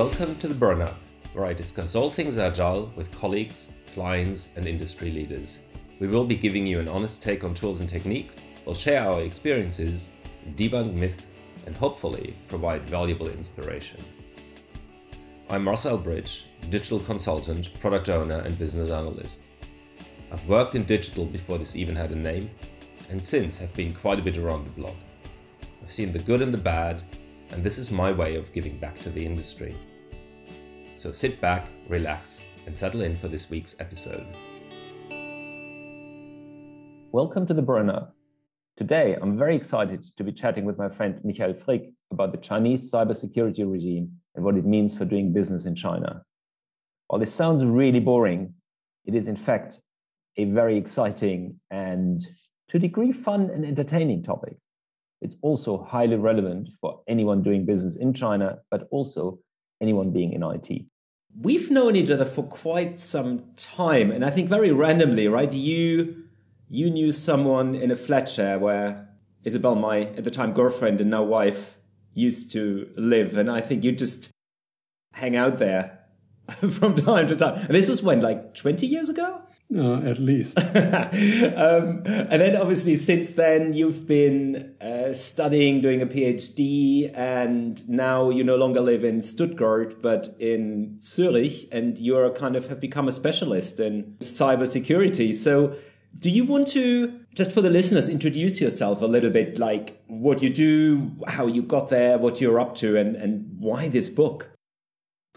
Welcome to the Burnup, where I discuss all things agile with colleagues, clients, and industry leaders. We will be giving you an honest take on tools and techniques, we'll share our experiences, debunk myths, and hopefully provide valuable inspiration. I'm Marcel Bridge, digital consultant, product owner, and business analyst. I've worked in digital before this even had a name, and since have been quite a bit around the block. I've seen the good and the bad, and this is my way of giving back to the industry. So sit back, relax, and settle in for this week's episode. Welcome to the Burnup. Today, I'm very excited to be chatting with my friend Michael Frick about the Chinese cybersecurity regime and what it means for doing business in China. While this sounds really boring, it is in fact a very exciting and to a degree fun and entertaining topic. It's also highly relevant for anyone doing business in China, but also anyone being in IT. We've known each other for quite some time, and I think very randomly, right? You you knew someone in a flat share where Isabel, my at the time girlfriend and now wife, used to live, and I think you just hang out there from time to time. And this was when, like, twenty years ago. Uh, at least. um, and then, obviously, since then, you've been uh, studying, doing a PhD, and now you no longer live in Stuttgart, but in Zurich, and you're kind of have become a specialist in cybersecurity. So, do you want to, just for the listeners, introduce yourself a little bit, like what you do, how you got there, what you're up to, and, and why this book?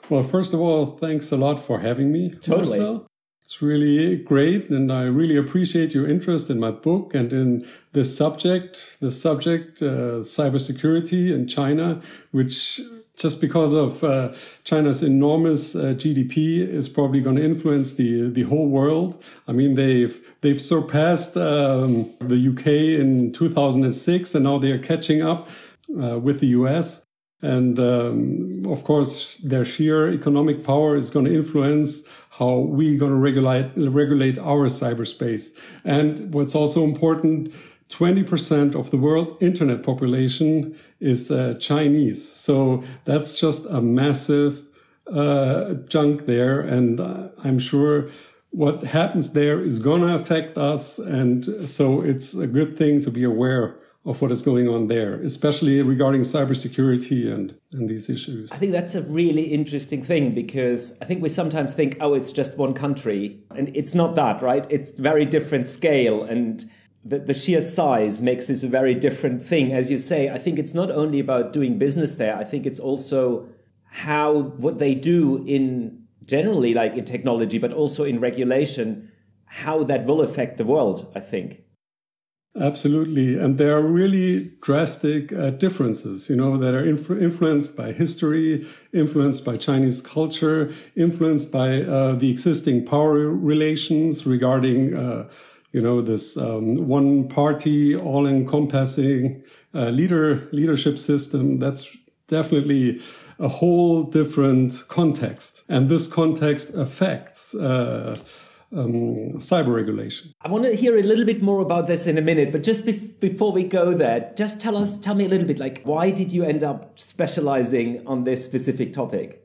Well, first of all, thanks a lot for having me. Totally. Marcel. It's really great, and I really appreciate your interest in my book and in this subject, the subject, uh, cybersecurity in China, which just because of uh, China's enormous uh, GDP is probably going to influence the the whole world. I mean, they've they've surpassed um, the UK in 2006, and now they are catching up uh, with the US. And um, of course, their sheer economic power is going to influence how we're going to regulate regulate our cyberspace. And what's also important, 20% of the world internet population is uh, Chinese. So that's just a massive uh, junk there. And uh, I'm sure what happens there is going to affect us. And so it's a good thing to be aware of what is going on there, especially regarding cybersecurity and, and these issues. I think that's a really interesting thing because I think we sometimes think, oh, it's just one country. And it's not that, right? It's very different scale. And the, the sheer size makes this a very different thing. As you say, I think it's not only about doing business there, I think it's also how what they do in generally, like in technology, but also in regulation, how that will affect the world, I think. Absolutely. And there are really drastic uh, differences, you know, that are influ influenced by history, influenced by Chinese culture, influenced by uh, the existing power relations regarding, uh, you know, this um, one party, all encompassing uh, leader, leadership system. That's definitely a whole different context. And this context affects, uh, um, cyber regulation. I want to hear a little bit more about this in a minute, but just before we go there, just tell us, tell me a little bit, like, why did you end up specializing on this specific topic?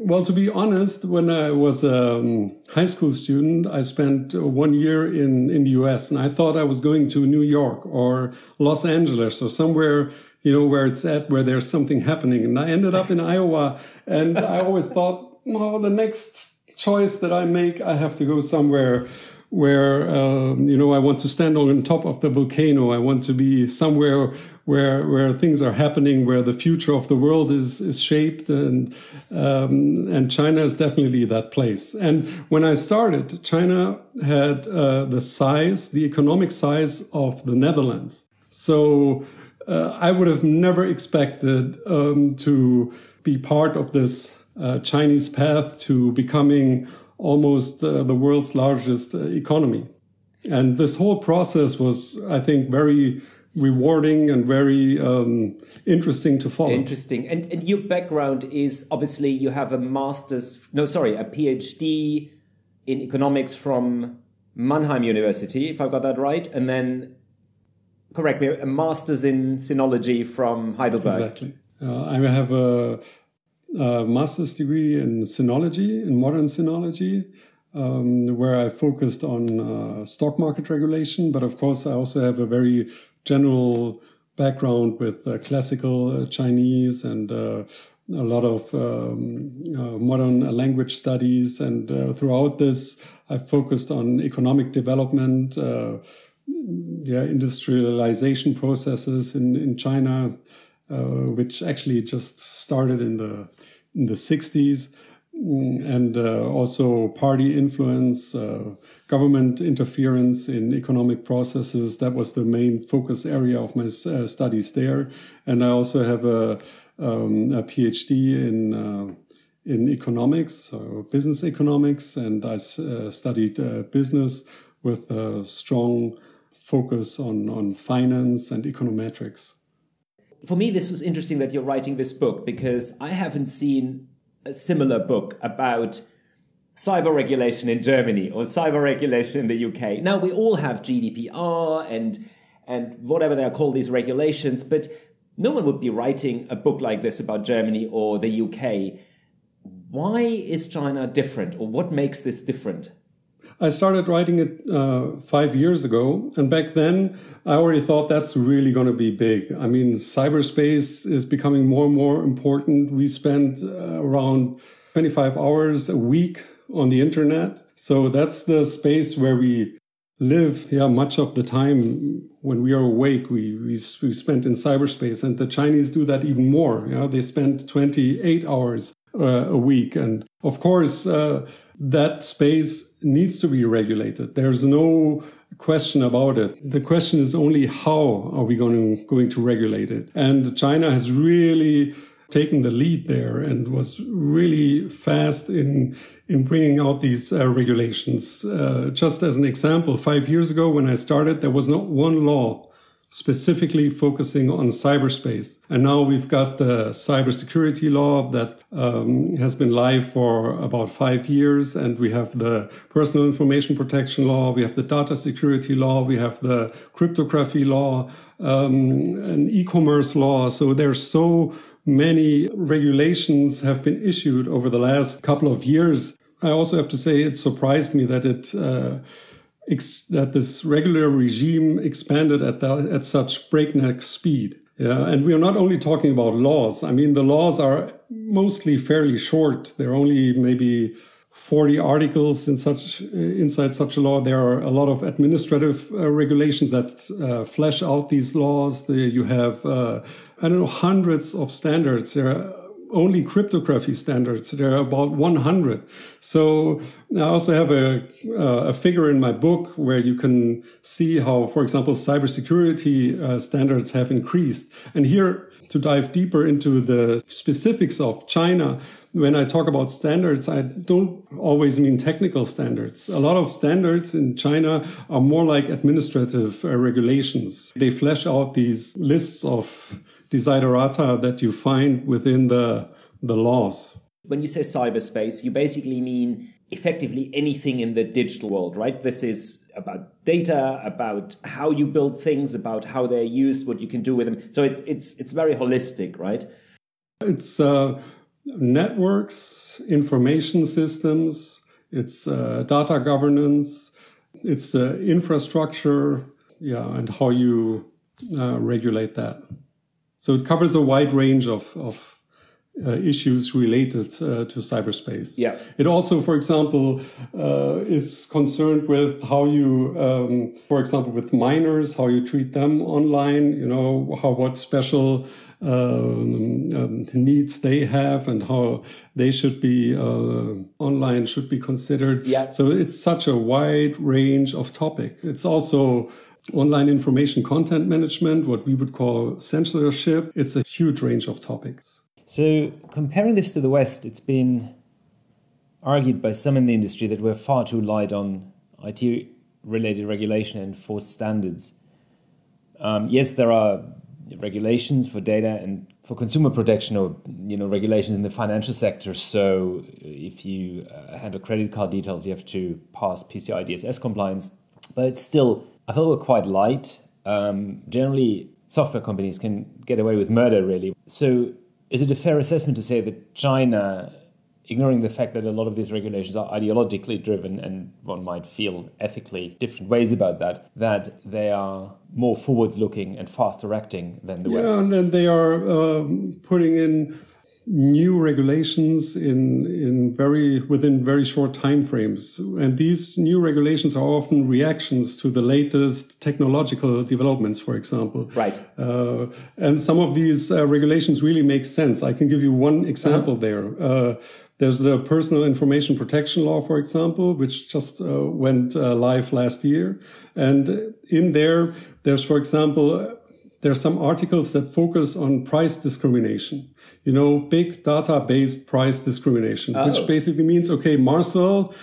Well, to be honest, when I was a um, high school student, I spent one year in, in the US and I thought I was going to New York or Los Angeles or somewhere, you know, where it's at, where there's something happening. And I ended up in Iowa and I always thought, well, the next choice that I make, I have to go somewhere where um, you know I want to stand on top of the volcano. I want to be somewhere where where things are happening, where the future of the world is is shaped, and um, and China is definitely that place. And when I started, China had uh, the size, the economic size of the Netherlands. So uh, I would have never expected um, to be part of this uh, Chinese path to becoming almost uh, the world's largest uh, economy. And this whole process was, I think, very rewarding and very um, interesting to follow. Interesting. And, and your background is obviously you have a master's, no, sorry, a PhD in economics from Mannheim University, if I've got that right. And then, correct me, a master's in sinology from Heidelberg. Exactly. Uh, I have a a master's degree in sinology, in modern sinology, um, where I focused on uh, stock market regulation. But of course, I also have a very general background with uh, classical uh, Chinese and uh, a lot of um, uh, modern language studies. And uh, throughout this, I focused on economic development, yeah, industrialization processes in, in China, which actually just started in the in the 60s. Mm, and uh, also party influence, uh, government interference in economic processes. That was the main focus area of my uh, studies there. And I also have a, um, a PhD in uh, in economics, business economics, and I uh, studied uh, business with a strong focus on on finance and econometrics. For me, this was interesting that you're writing this book because I haven't seen a similar book about cyber regulation in Germany or cyber regulation in the UK. Now we all have GDPR and and whatever they are called these regulations, but no one would be writing a book like this about Germany or the UK. Why is China different, or what makes this different? I started writing it uh, five years ago, and back then I already thought that's really going to be big. I mean, cyberspace is becoming more and more important. We spend uh, around 25 hours a week on the internet, so that's the space where we live. Yeah, much of the time when we are awake, we we, we spend in cyberspace, and the Chinese do that even more. Yeah, they spend 28 hours uh, a week. And of course, uh, that space needs to be regulated. There's no question about it. The question is only how are we going to, going to regulate it? And China has really taken the lead there and was really fast in in bringing out these uh, regulations. Uh, just as an example, five years ago when I started, there was not one law specifically focusing on cyberspace. And now we've got the cybersecurity law that um, has been live for about five years. And we have the personal information protection law. We have the data security law. We have the cryptography law, um, an e-commerce law. So there's so many regulations have been issued over the last couple of years. I also have to say it surprised me that it, uh, that this regular regime expanded at, the, at such breakneck speed. Yeah, and we are not only talking about laws. I mean, the laws are mostly fairly short. There are only maybe 40 articles in such inside such a law. There are a lot of administrative uh, regulations that uh, flesh out these laws. The, you have, uh, I don't know, hundreds of standards. There only cryptography standards. There are about 100. So I also have a, uh, a figure in my book where you can see how, for example, cybersecurity uh, standards have increased. And here, to dive deeper into the specifics of China, when I talk about standards, I don't always mean technical standards. A lot of standards in China are more like administrative uh, regulations. They flesh out these lists of desiderata that you find within the, the laws. When you say cyberspace, you basically mean effectively anything in the digital world, right? This is about data, about how you build things, about how they're used, what you can do with them. So it's it's it's very holistic, right? It's uh, networks, information systems, it's uh, data governance, it's uh, infrastructure, yeah, and how you uh, regulate that. So it covers a wide range of, of uh, issues related uh, to cyberspace. Yeah. It also, for example, uh, is concerned with how you, um, for example, with minors, how you treat them online. You know how what special um, um, needs they have and how they should be uh, online should be considered. Yeah. So it's such a wide range of topic. It's also online information content management, what we would call censorship. It's a huge range of topics. So, comparing this to the West, it's been argued by some in the industry that we're far too light on IT related regulation and forced standards. Um, yes, there are regulations for data and for consumer protection or you know regulations in the financial sector so if you uh, handle credit card details you have to pass PCI DSS compliance but it's still I thought we're quite light. Um, generally, software companies can get away with murder, really. So, is it a fair assessment to say that China, ignoring the fact that a lot of these regulations are ideologically driven and one might feel ethically different ways about that, that they are more forwards looking and faster acting than the yeah, West? Yeah, and they are um, putting in new regulations in in very within very short time frames and these new regulations are often reactions to the latest technological developments for example. Right. Uh, and some of these uh, regulations really make sense. I can give you one example uh -huh. there. Uh, there's the personal information protection law for example which just uh, went uh, live last year. And in there there's for example there are some articles that focus on price discrimination you know, big data based price discrimination, oh. which basically means, okay, Marcel,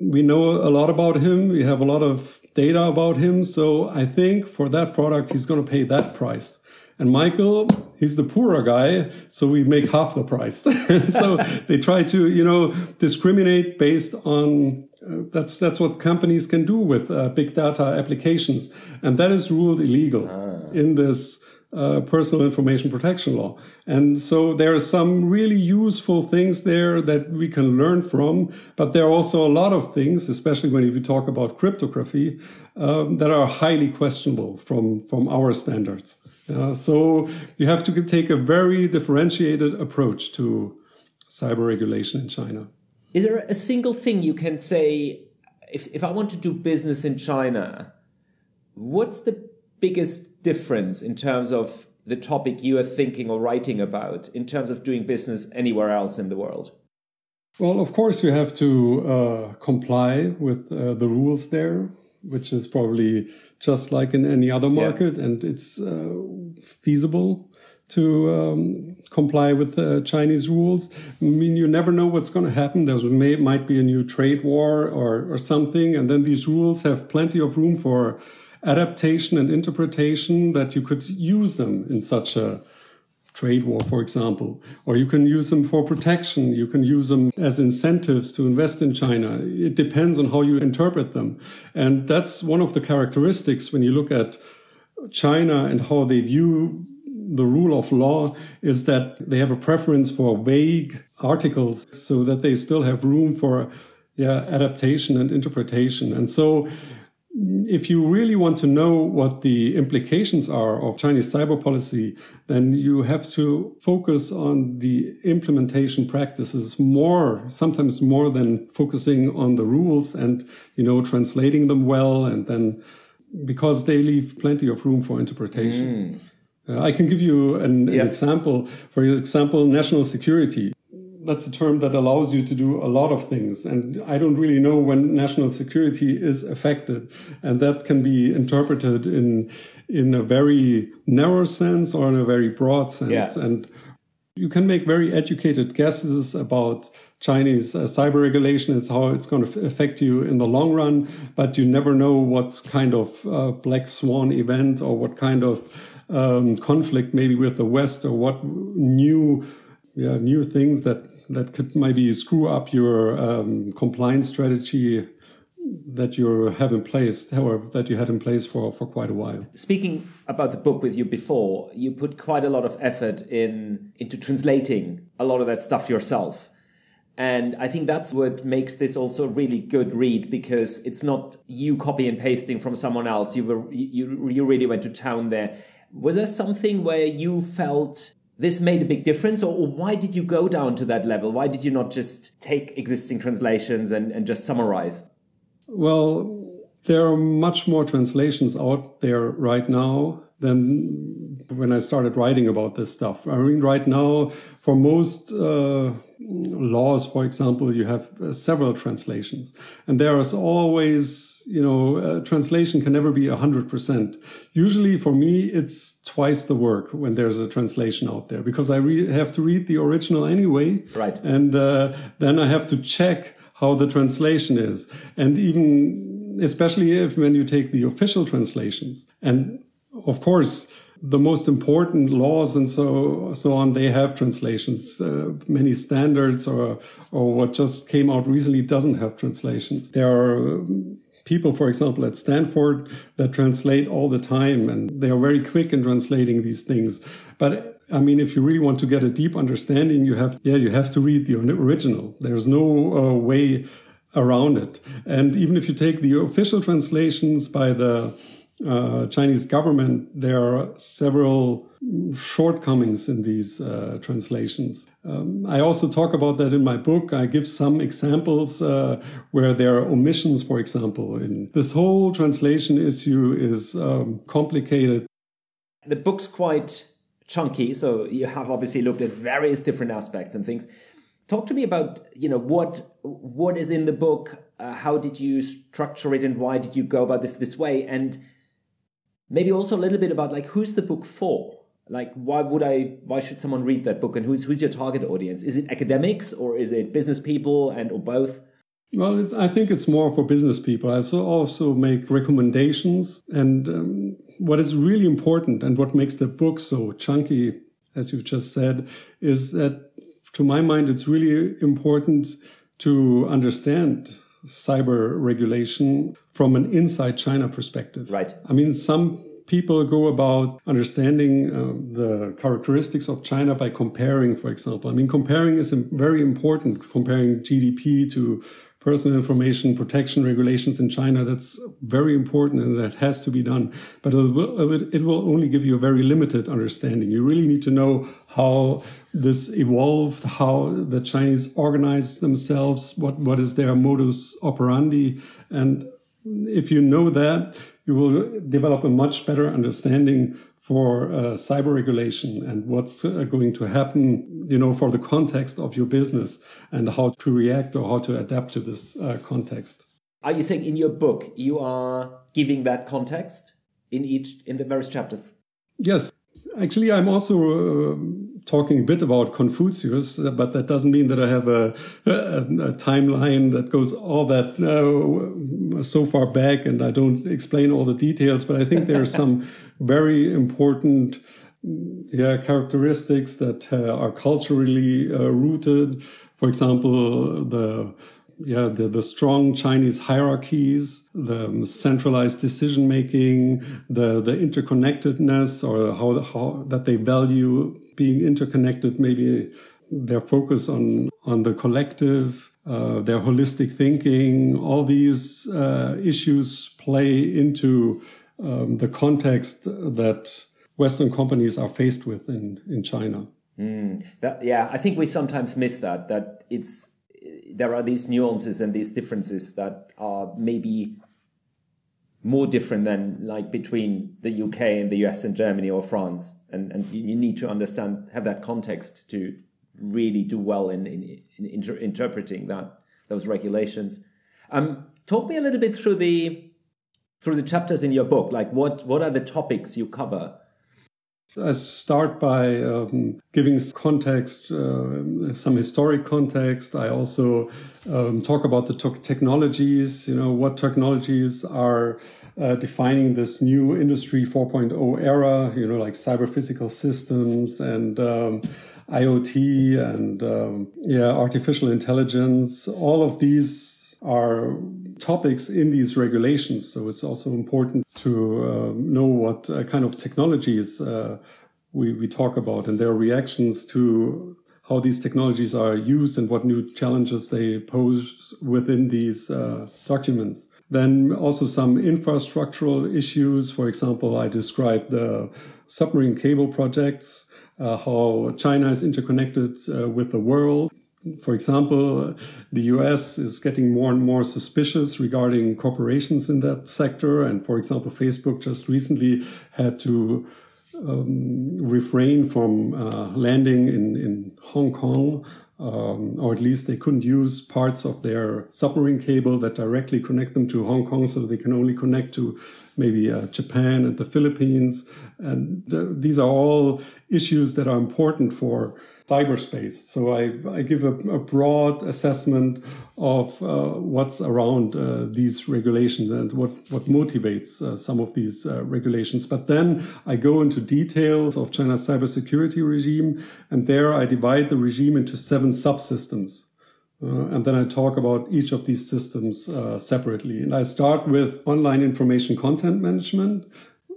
we know a lot about him. We have a lot of data about him. So I think for that product, he's going to pay that price. And Michael, he's the poorer guy, so we make half the price. so they try to, you know, discriminate based on uh, that's that's what companies can do with uh, big data applications, and that is ruled illegal ah. in this uh, personal information protection law. And so there are some really useful things there that we can learn from, but there are also a lot of things, especially when we talk about cryptography, um, that are highly questionable from, from our standards. Uh, so you have to take a very differentiated approach to cyber regulation in China. Is there a single thing you can say, if, if I want to do business in China, what's the biggest difference in terms of the topic you are thinking or writing about in terms of doing business anywhere else in the world? Well, of course, you have to uh, comply with uh, the rules there, which is probably just like in any other market, yeah. and it's uh, feasible to um, comply with the Chinese rules. I mean, you never know what's going to happen. There may, might be a new trade war or, or something, and then these rules have plenty of room for adaptation and interpretation that you could use them in such a trade war, for example, or you can use them for protection. You can use them as incentives to invest in China. It depends on how you interpret them. And that's one of the characteristics when you look at China and how they view the rule of law is that they have a preference for vague articles so that they still have room for yeah, adaptation and interpretation. And so if you really want to know what the implications are of Chinese cyber policy, then you have to focus on the implementation practices more, sometimes more than focusing on the rules and, you know, translating them well. And then because they leave plenty of room for interpretation. Mm. Uh, I can give you an, an example. For example, national security that's a term that allows you to do a lot of things. And I don't really know when national security is affected. And that can be interpreted in, in a very narrow sense or in a very broad sense. Yeah. And you can make very educated guesses about Chinese uh, cyber regulation. It's how it's going to affect you in the long run, but you never know what kind of uh, black swan event or what kind of um, conflict maybe with the West or what new yeah, new things that that could maybe screw up your um, compliance strategy that you have in place, or that you had in place for, for quite a while. Speaking about the book with you before, you put quite a lot of effort in into translating a lot of that stuff yourself. And I think that's what makes this also a really good read because it's not you copy and pasting from someone else. You were you you really went to town there. Was there something where you felt this made a big difference or, or, why did you go down to that level? Why did you not just take existing translations and, and just summarize? Well there are much more translations out there right now than when i started writing about this stuff i mean right now for most uh, laws, for example, you have uh, several translations. And there is always, you know, uh, translation can never be 100%. Usually for me, it's twice the work when there's a translation out there because I have to read the original anyway. Right. And uh, then I have to check how the translation is. And even, especially if when you take the official translations. And of course, the most important laws and so so on they have translations uh, many standards or or what just came out recently doesn't have translations there are um, people, for example, at Stanford that translate all the time and they are very quick in translating these things. But I mean, if you really want to get a deep understanding, you have, yeah, you have to read the original. There's no uh, way around it. And even if you take the official translations by the uh, Chinese government, there are several shortcomings in these uh, translations. Um, I also talk about that in my book. I give some examples uh, where there are omissions, for example. In this whole translation issue is um, complicated. The book's quite chunky, so you have obviously looked at various different aspects and things. Talk to me about you know what what is in the book. Uh, how did you structure it, and why did you go about this this way? And maybe also a little bit about like who's the book for? Like why would i why should someone read that book? And who's who's your target audience? Is it academics or is it business people and or both? Well i think it's more for business people. I also make recommendations and um, what is really important and what makes the book so chunky as you've just said is that to my mind it's really important to understand cyber regulation from an inside China perspective. Right. I mean, some people go about understanding uh, the characteristics of China by comparing, for example. I mean, comparing is very important, comparing GDP to personal information protection regulations in China. That's very important and that has to be done. But it will, only give you a very limited understanding. You really need to know how this evolved, how the Chinese organized themselves, what, what is their modus operandi. And if you know that, you will develop a much better understanding for uh, cyber regulation and what's uh, going to happen, you know, for the context of your business and how to react or how to adapt to this uh, context. Are you saying in your book you are giving that context in each in the various chapters? Yes, actually, I'm also uh, talking a bit about Confucius, but that doesn't mean that I have a, a, a timeline that goes all that uh, so far back, and I don't explain all the details. But I think there are some very important yeah, characteristics that uh, are culturally uh, rooted. For example, the yeah, the, the strong Chinese hierarchies, the centralized decision making, the, the interconnectedness or how, how that they value being interconnected, maybe their focus on, on the collective, uh, their holistic thinking, all these uh, issues play into um, the context that Western companies are faced with in, in China. Mm, that, yeah, I think we sometimes miss that, that it's, there are these nuances and these differences that are maybe more different than like between the UK and the US and Germany or France. And, and you need to understand, have that context to really do well in, in, in inter interpreting that, those regulations. Um, talk me a little bit through the, through the chapters in your book. Like what, what are the topics you cover? I start by um, giving context, uh, some historic context. I also um, talk about the technologies, you know, what technologies are uh, defining this new industry 4.0 era, you know, like cyber physical systems and um, IoT and, um, yeah, artificial intelligence. All of these are topics in these regulations. So it's also important to uh, know what uh, kind of technologies uh, we, we talk about and their reactions to how these technologies are used and what new challenges they pose within these uh, documents. Then also some infrastructural issues. For example, I described the submarine cable projects, uh, how China is interconnected uh, with the world. For example, the US is getting more and more suspicious regarding corporations in that sector. And for example, Facebook just recently had to um, refrain from uh, landing in, in Hong Kong, um, or at least they couldn't use parts of their submarine cable that directly connect them to Hong Kong, so they can only connect to maybe uh, Japan and the Philippines. And uh, these are all issues that are important for cyberspace. So I, I give a, a broad assessment of uh, what's around uh, these regulations and what, what motivates uh, some of these uh, regulations. But then I go into details of China's cybersecurity regime, and there I divide the regime into seven subsystems. Uh, and then I talk about each of these systems uh, separately. And I start with online information content management,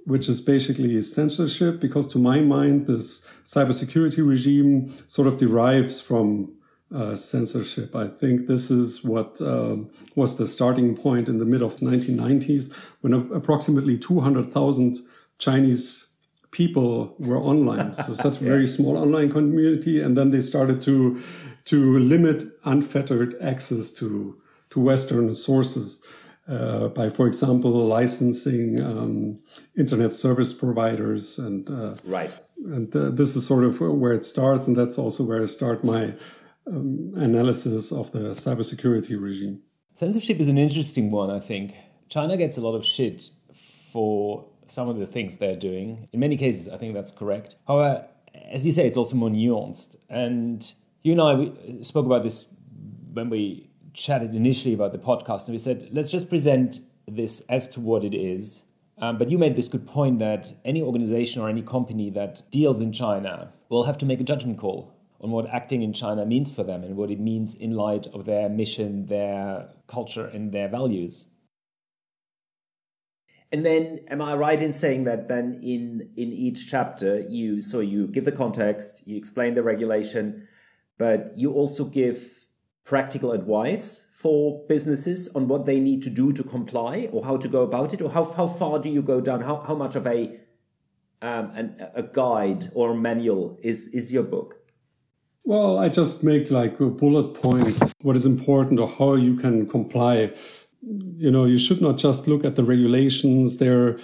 which is basically censorship, because to my mind, this cybersecurity regime sort of derives from uh, censorship. I think this is what uh, was the starting point in the mid of 1990s when approximately 200,000 Chinese people were online. So such a yeah. very small online community. And then they started to, to limit unfettered access to, to Western sources. Uh, by, for example, licensing um, internet service providers, and uh, right, and uh, this is sort of where it starts, and that's also where I start my um, analysis of the cybersecurity regime. Censorship is an interesting one, I think. China gets a lot of shit for some of the things they're doing. In many cases, I think that's correct. However, as you say, it's also more nuanced. And you and I we spoke about this when we chatted initially about the podcast, and we said, let's just present this as to what it is. Um, but you made this good point that any organization or any company that deals in China will have to make a judgment call on what acting in China means for them and what it means in light of their mission, their culture, and their values. And then, am I right in saying that then in in each chapter you so you give the context, you explain the regulation, but you also give practical advice for businesses on what they need to do to comply or how to go about it, or how how far do you go down? How how much of a um, an, a guide or a manual is is your book? Well, I just make like bullet points, what is important or how you can comply. You know, you should not just look at the regulations. They're,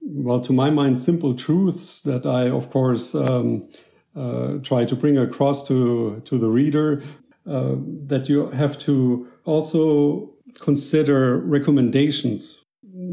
well, to my mind, simple truths that I, of course, um, uh, try to bring across to, to the reader. Uh, that you have to also consider recommendations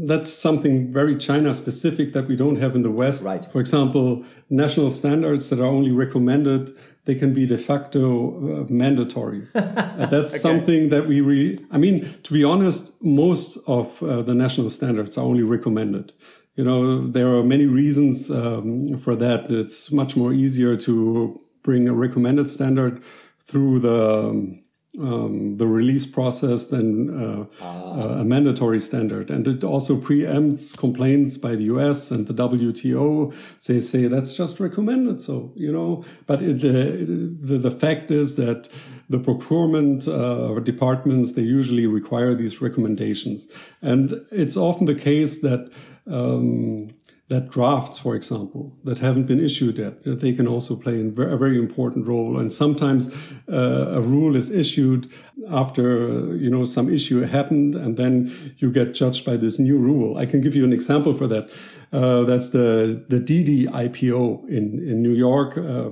that's something very China specific that we don't have in the West. Right. For example, national standards that are only recommended they can be de facto uh, mandatory. that's okay. something that we really, I mean, to be honest, most of uh, the national standards are only recommended. You know, there are many reasons um, for that. It's much more easier to bring a recommended standard through the um, um, the release process than uh, ah. a mandatory standard. And it also preempts complaints by the US and the WTO. They say that's just recommended. So, you know, but it, uh, the, the fact is that the procurement uh, departments, they usually require these recommendations. And it's often the case that um, that drafts, for example, that haven't been issued yet, that they can also play a very important role. And sometimes uh, a rule is issued after, you know, some issue happened and then you get judged by this new rule. I can give you an example for that. Uh, that's the, the Didi IPO in, in New York. Uh,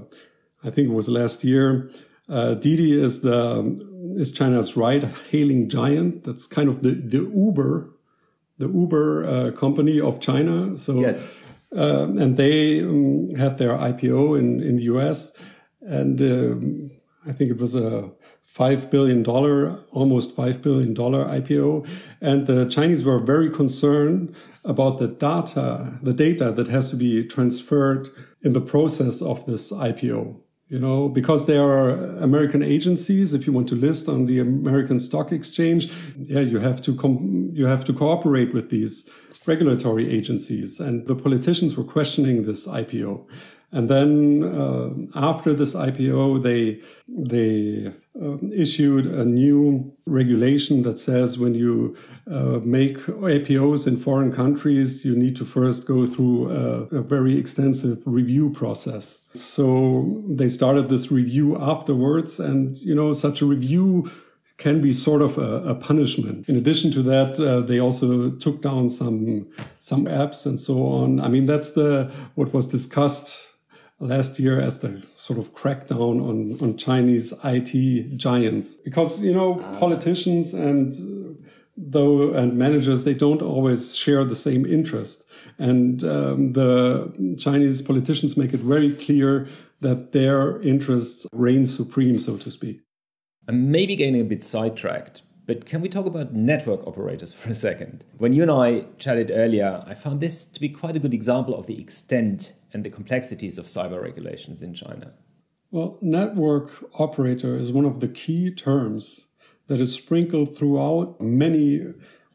I think it was last year. Uh, Didi is the, is China's ride hailing giant. That's kind of the, the Uber the Uber uh, company of China. So, yes. uh, and they um, had their IPO in, in the US. And um, I think it was a $5 billion, almost $5 billion IPO. And the Chinese were very concerned about the data, the data that has to be transferred in the process of this IPO you know, because there are American agencies. If you want to list on the American Stock Exchange, yeah, you have to com- you have to cooperate with these regulatory agencies. And the politicians were questioning this IPO. And then uh, after this IPO, they they uh, issued a new regulation that says when you uh, make IPOs in foreign countries, you need to first go through a, a very extensive review process. So they started this review afterwards, and you know such a review can be sort of a, a punishment. In addition to that, uh, they also took down some some apps and so on. I mean, that's the what was discussed last year as the sort of crackdown on on Chinese IT giants. Because you know ah. politicians and though and managers they don't always share the same interest. And um, the chinese politicians make it very clear that their interests reign supreme so to speak. I'm maybe getting a bit sidetracked but can we talk about network operators for a second when you and i chatted earlier i found this to be quite a good example of the extent and the complexities of cyber regulations in china Well, network operator is one of the key terms that is sprinkled throughout many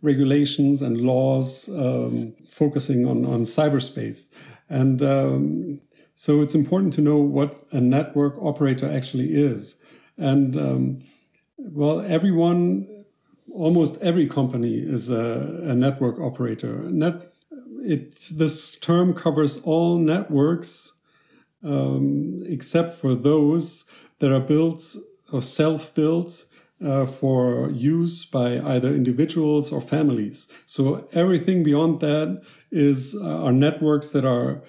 regulations and laws um, focusing on, on cyberspace. And um, so it's important to know what a network operator actually is. And um, well, everyone, almost every company is a, a network operator. Net, it, this term covers all networks um, except for those that are built or self built uh, for use by either individuals or families. So everything beyond that is uh, are networks that are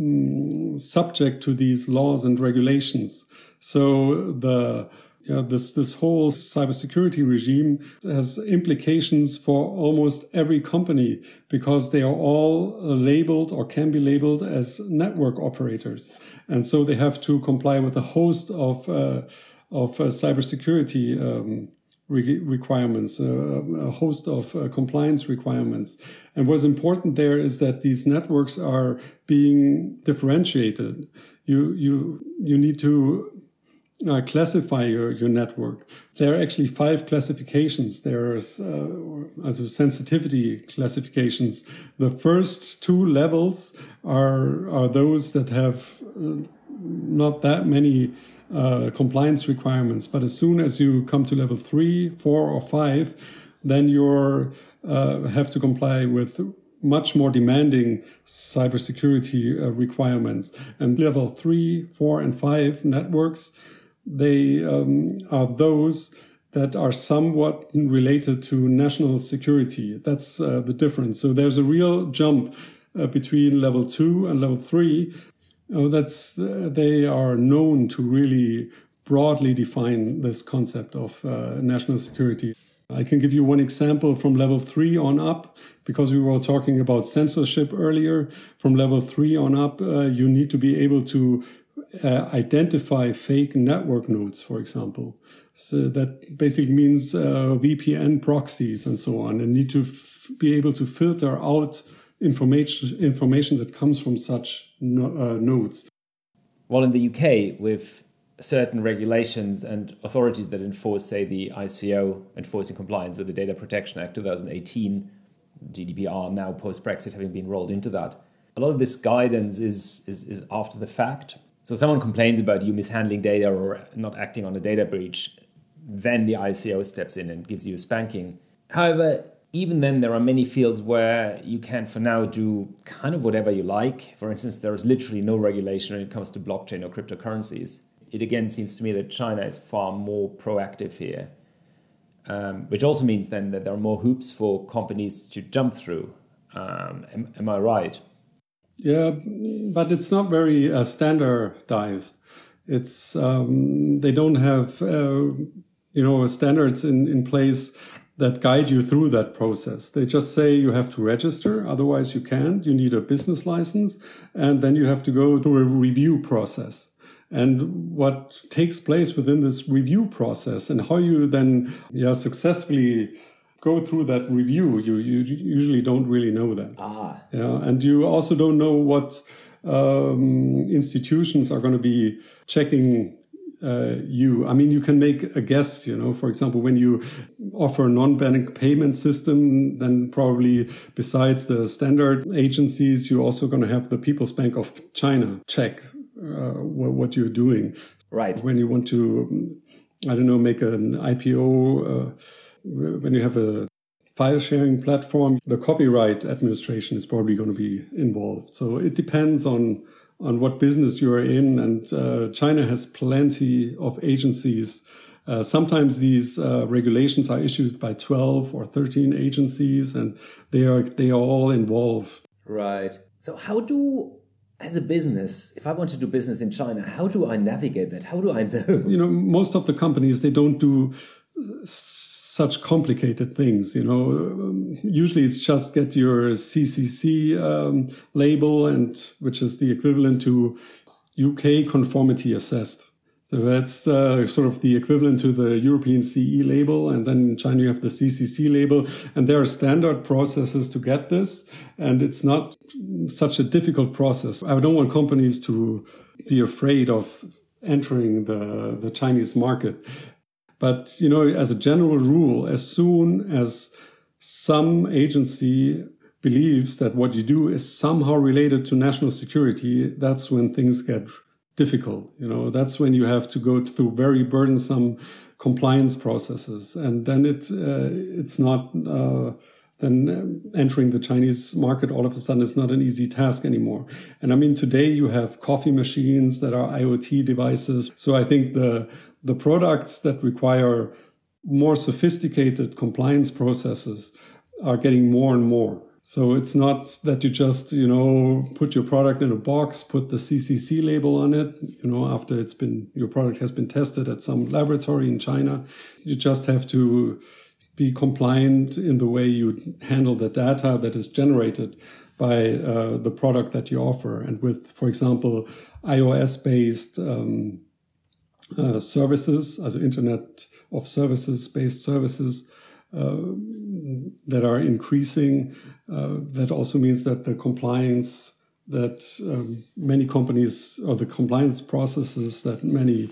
mm, subject to these laws and regulations. So the know, this this whole cybersecurity regime has implications for almost every company because they are all labeled or can be labeled as network operators, and so they have to comply with a host of uh, of uh, cybersecurity um, re requirements, uh, a host of uh, compliance requirements. And what's important there is that these networks are being differentiated. You you you need to uh, classify your, your network. There are actually five classifications. There's uh, also sensitivity classifications. The first two levels are are those that have uh, not that many uh, compliance requirements. But as soon as you come to level three, four, or five, then you uh, have to comply with much more demanding cybersecurity uh, requirements. And level three, four, and five networks, they um, are those that are somewhat related to national security. That's uh, the difference. So there's a real jump uh, between level two and level three Oh, that's they are known to really broadly define this concept of uh, national security. I can give you one example from level three on up, because we were talking about censorship earlier. From level three on up, uh, you need to be able to uh, identify fake network nodes, for example. So that basically means uh, VPN proxies and so on, and need to be able to filter out information information that comes from such no, uh, nodes. Well, in the UK, with certain regulations and authorities that enforce, say, the ICO enforcing compliance with the Data Protection Act 2018, GDPR now post Brexit having been rolled into that. A lot of this guidance is, is, is after the fact. So someone complains about you mishandling data or not acting on a data breach, then the ICO steps in and gives you a spanking. However, even then, there are many fields where you can, for now, do kind of whatever you like. For instance, there is literally no regulation when it comes to blockchain or cryptocurrencies. It again seems to me that China is far more proactive here, um, which also means then that there are more hoops for companies to jump through. Um, am, am, I right? Yeah, but it's not very uh, standardized. It's um, they don't have uh, you know standards in in place that guide you through that process. They just say you have to register, otherwise you can't. You need a business license, and then you have to go through a review process. And what takes place within this review process and how you then yeah, successfully go through that review, you, you usually don't really know that. Ah. Yeah, and you also don't know what um, institutions are going to be checking uh, you. I mean, you can make a guess, you know, for example, when you offer a non-bank payment system, then probably besides the standard agencies, you're also going to have the People's Bank of China check uh, what, what, you're doing. Right. When you want to, I don't know, make an IPO, uh, when you have a file sharing platform, the copyright administration is probably going to be involved. So it depends on on what business you are in. And uh, China has plenty of agencies. Uh, sometimes these uh, regulations are issued by 12 or 13 agencies and they are, they are all involved. Right. So how do as a business, if I want to do business in China, how do I navigate that? How do I know? You know, most of the companies, they don't do such complicated things. You know, um, usually it's just get your CCC um, label and which is the equivalent to UK conformity assessed. So that's uh, sort of the equivalent to the European CE label. And then in China, you have the CCC label. And there are standard processes to get this. And it's not such a difficult process. I don't want companies to be afraid of entering the, the Chinese market. But, you know, as a general rule, as soon as some agency believes that what you do is somehow related to national security, that's when things get difficult. You know, that's when you have to go through very burdensome compliance processes, and then it uh, it's not. Uh, then entering the Chinese market all of a sudden is not an easy task anymore. And I mean, today you have coffee machines that are IoT devices. So I think the the products that require more sophisticated compliance processes are getting more and more. So it's not that you just, you know, put your product in a box, put the CCC label on it, you know, after it's been, your product has been tested at some laboratory in China. You just have to be compliant in the way you handle the data that is generated by uh, the product that you offer. And with, for example, iOS based um, uh, services, also Internet of Services based services, uh, that are increasing. Uh, that also means that the compliance that um, many companies or the compliance processes that many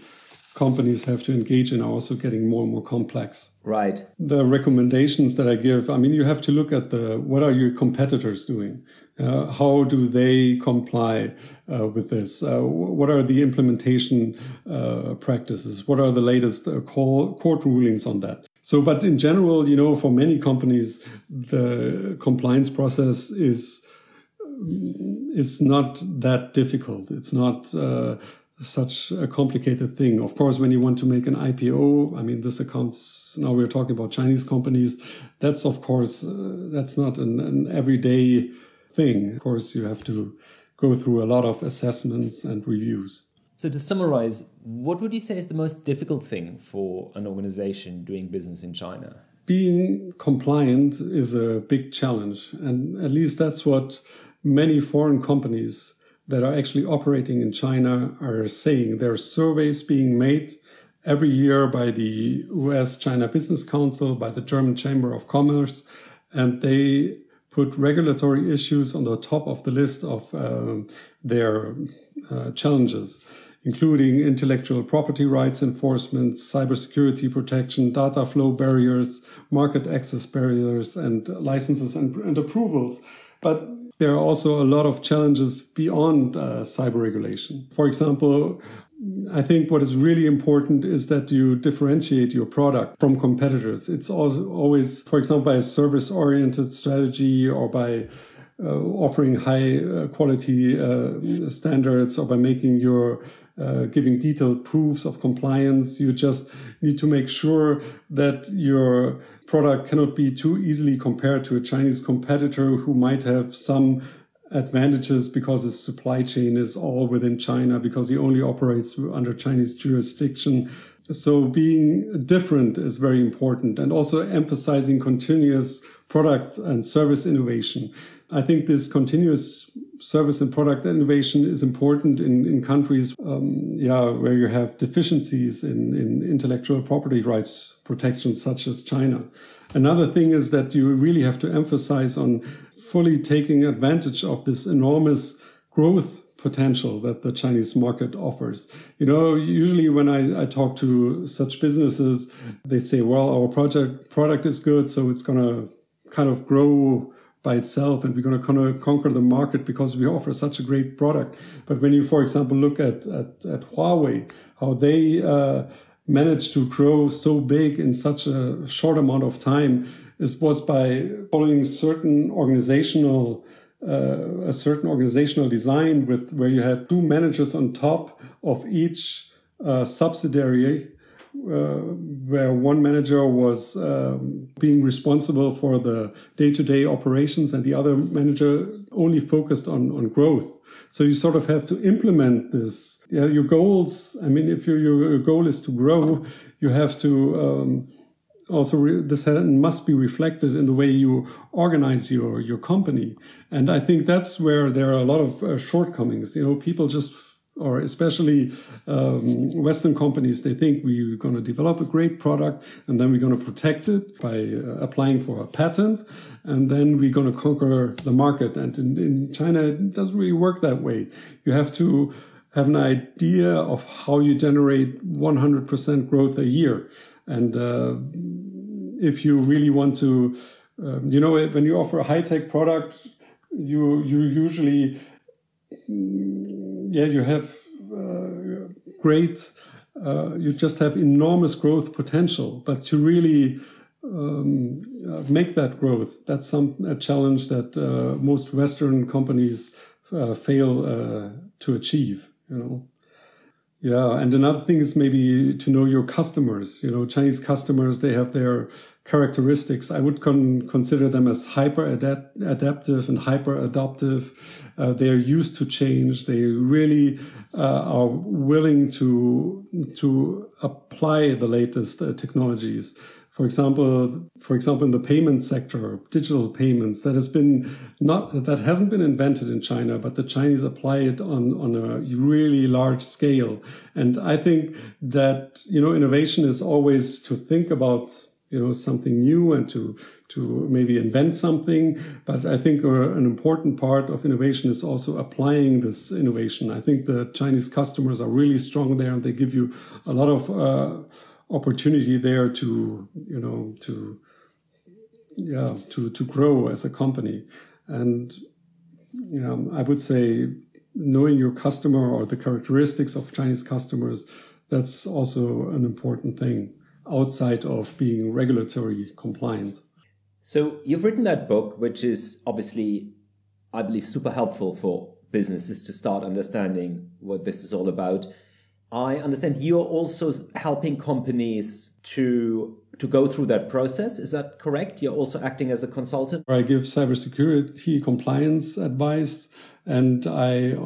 companies have to engage in are also getting more and more complex. Right. The recommendations that I give, I mean, you have to look at the what are your competitors doing? Uh, how do they comply uh, with this? Uh, what are the implementation uh, practices? What are the latest court rulings on that? So, but in general, you know, for many companies, the compliance process is is not that difficult. It's not uh, such a complicated thing. Of course, when you want to make an IPO, I mean, this accounts. Now we're talking about Chinese companies. That's of course uh, that's not an, an everyday thing. Of course, you have to go through a lot of assessments and reviews. So, to summarize, what would you say is the most difficult thing for an organization doing business in China? Being compliant is a big challenge. And at least that's what many foreign companies that are actually operating in China are saying. There are surveys being made every year by the US China Business Council, by the German Chamber of Commerce, and they put regulatory issues on the top of the list of uh, their uh, challenges including intellectual property rights enforcement, cybersecurity protection, data flow barriers, market access barriers, and licenses and, and approvals. But there are also a lot of challenges beyond uh, cyber regulation. For example, I think what is really important is that you differentiate your product from competitors. It's always, for example, by a service oriented strategy or by uh, offering high uh, quality uh, standards or by making your uh, giving detailed proofs of compliance. You just need to make sure that your product cannot be too easily compared to a Chinese competitor who might have some advantages because his supply chain is all within China because he only operates under Chinese jurisdiction. So being different is very important and also emphasizing continuous product and service innovation. I think this continuous service and product innovation is important in, in countries um, yeah, where you have deficiencies in, in intellectual property rights protection, such as China. Another thing is that you really have to emphasize on fully taking advantage of this enormous growth potential that the Chinese market offers. You know, usually when I, I talk to such businesses, they say, well, our project product is good, so it's going to kind of grow by itself and we're going to kind of conquer the market because we offer such a great product. But when you, for example, look at, at, at Huawei, how they uh, managed to grow so big in such a short amount of time, is was by following certain organizational uh, a certain organizational design with where you had two managers on top of each uh, subsidiary uh, where one manager was um, being responsible for the day-to-day operations and the other manager only focused on, on growth. So you sort of have to implement this. Yeah, your goals. I mean, if your, your goal is to grow, you have to um, also this must be reflected in the way you organize your your company. And I think that's where there are a lot of uh, shortcomings. You know, people just or especially um, Western companies, they think we're going to develop a great product and then we're going to protect it by uh, applying for a patent and then we're going to conquer the market. And in, in, China, it doesn't really work that way. You have to have an idea of how you generate 100% growth a year. And uh, if you really want to, um, you know, when you offer a high tech product, you you usually, mm, yeah, you have uh, great, uh, you just have enormous growth potential. But to really um, uh, make that growth, that's some a challenge that uh, most Western companies uh, fail to achieve. You know. Yeah, and another thing is maybe to know your customers. You know, Chinese customers they have their characteristics. I would con- consider them as hyper adapt- adaptive and hyper adoptive. Uh, they are used to change. They really uh, are willing to to apply the latest uh, technologies for example, for example, in the payment sector, digital payments, that has been not that hasn't been invented in China, but the Chinese apply it on on a really large scale. And I think that you know innovation is always to think about you know something new and to to maybe invent something but i think uh, an important part of innovation is also applying this innovation i think the chinese customers are really strong there and they give you a lot of uh, opportunity there to you know to yeah to to grow as a company and yeah, I would say knowing your customer or the characteristics of Chinese customers that's also an important thing outside of being regulatory compliant. So you've written that book, which is obviously, I believe, super helpful for businesses to start understanding what this is all about. I understand you're also helping companies to to go through that process. Is that correct? You're also acting as a consultant. I give cybersecurity compliance advice, and I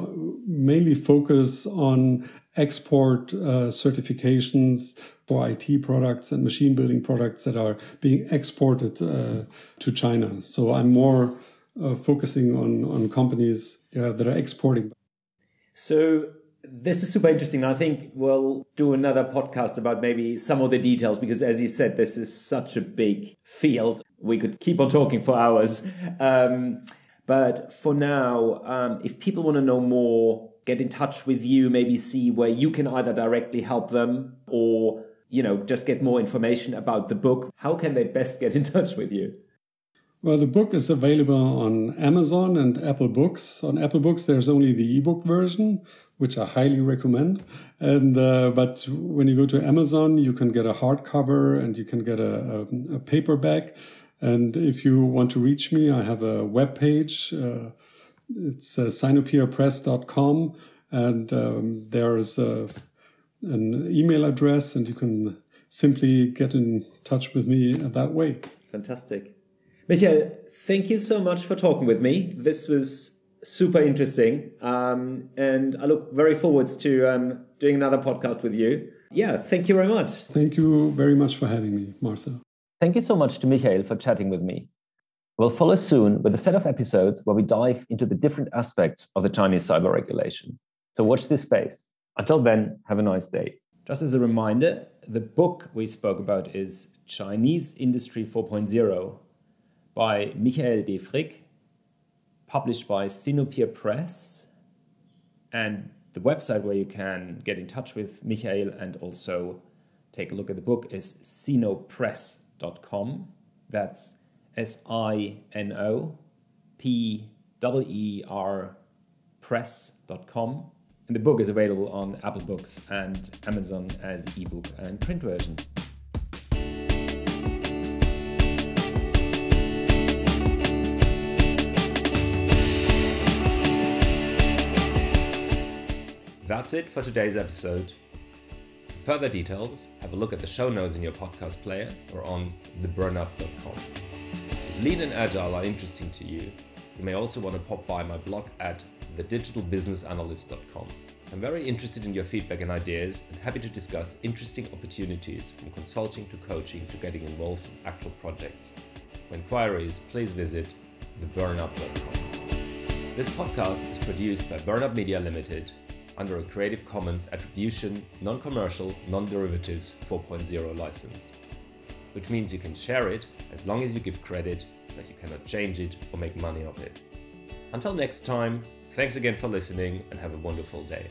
mainly focus on export uh, certifications for IT products and machine building products that are being exported uh, to China. So I'm more uh, focusing on on companies yeah, that are exporting. So this is super interesting. I think we'll do another podcast about maybe some of the details because, as you said, this is such a big field. We could keep on talking for hours. Um, but for now, um, if people want to know more, get in touch with you, maybe see where you can either directly help them or, you know, just get more information about the book. How can they best get in touch with you? Well, the book is available on Amazon and Apple Books. On Apple Books, there's only the ebook version, which I highly recommend. And uh, but when you go to Amazon, you can get a hardcover and you can get a, a, a paperback. And if you want to reach me, I have a web page. Uh, it's uh, and um, there's uh, an email address, and you can simply get in touch with me that way. Fantastic. Michael, thank you so much for talking with me. This was super interesting. Um, and I look very forward to um, doing another podcast with you. Yeah, thank you very much. Thank you very much for having me, Marcel. Thank you so much to Michael for chatting with me. We'll follow soon with a set of episodes where we dive into the different aspects of the Chinese cyber regulation. So watch this space. Until then, have a nice day. Just as a reminder, the book we spoke about is Chinese Industry 4.0 by Michael D Frick, published by Sinopeer Press, and the website where you can get in touch with Michael and also take a look at the book is sinopress.com. That's S I N O P E R press.com. And the book is available on Apple Books and Amazon as ebook and print version. That's it for today's episode. For further details, have a look at the show notes in your podcast player or on theburnup.com. If lean and agile are interesting to you, you may also want to pop by my blog at thedigitalbusinessanalyst.com. I'm very interested in your feedback and ideas and happy to discuss interesting opportunities from consulting to coaching to getting involved in actual projects. For inquiries, please visit theburnup.com. This podcast is produced by Burnup Media Limited under a Creative Commons Attribution, Non-Commercial, Non-Derivatives 4.0 license. Which means you can share it as long as you give credit, but you cannot change it or make money off it. Until next time, thanks again for listening and have a wonderful day.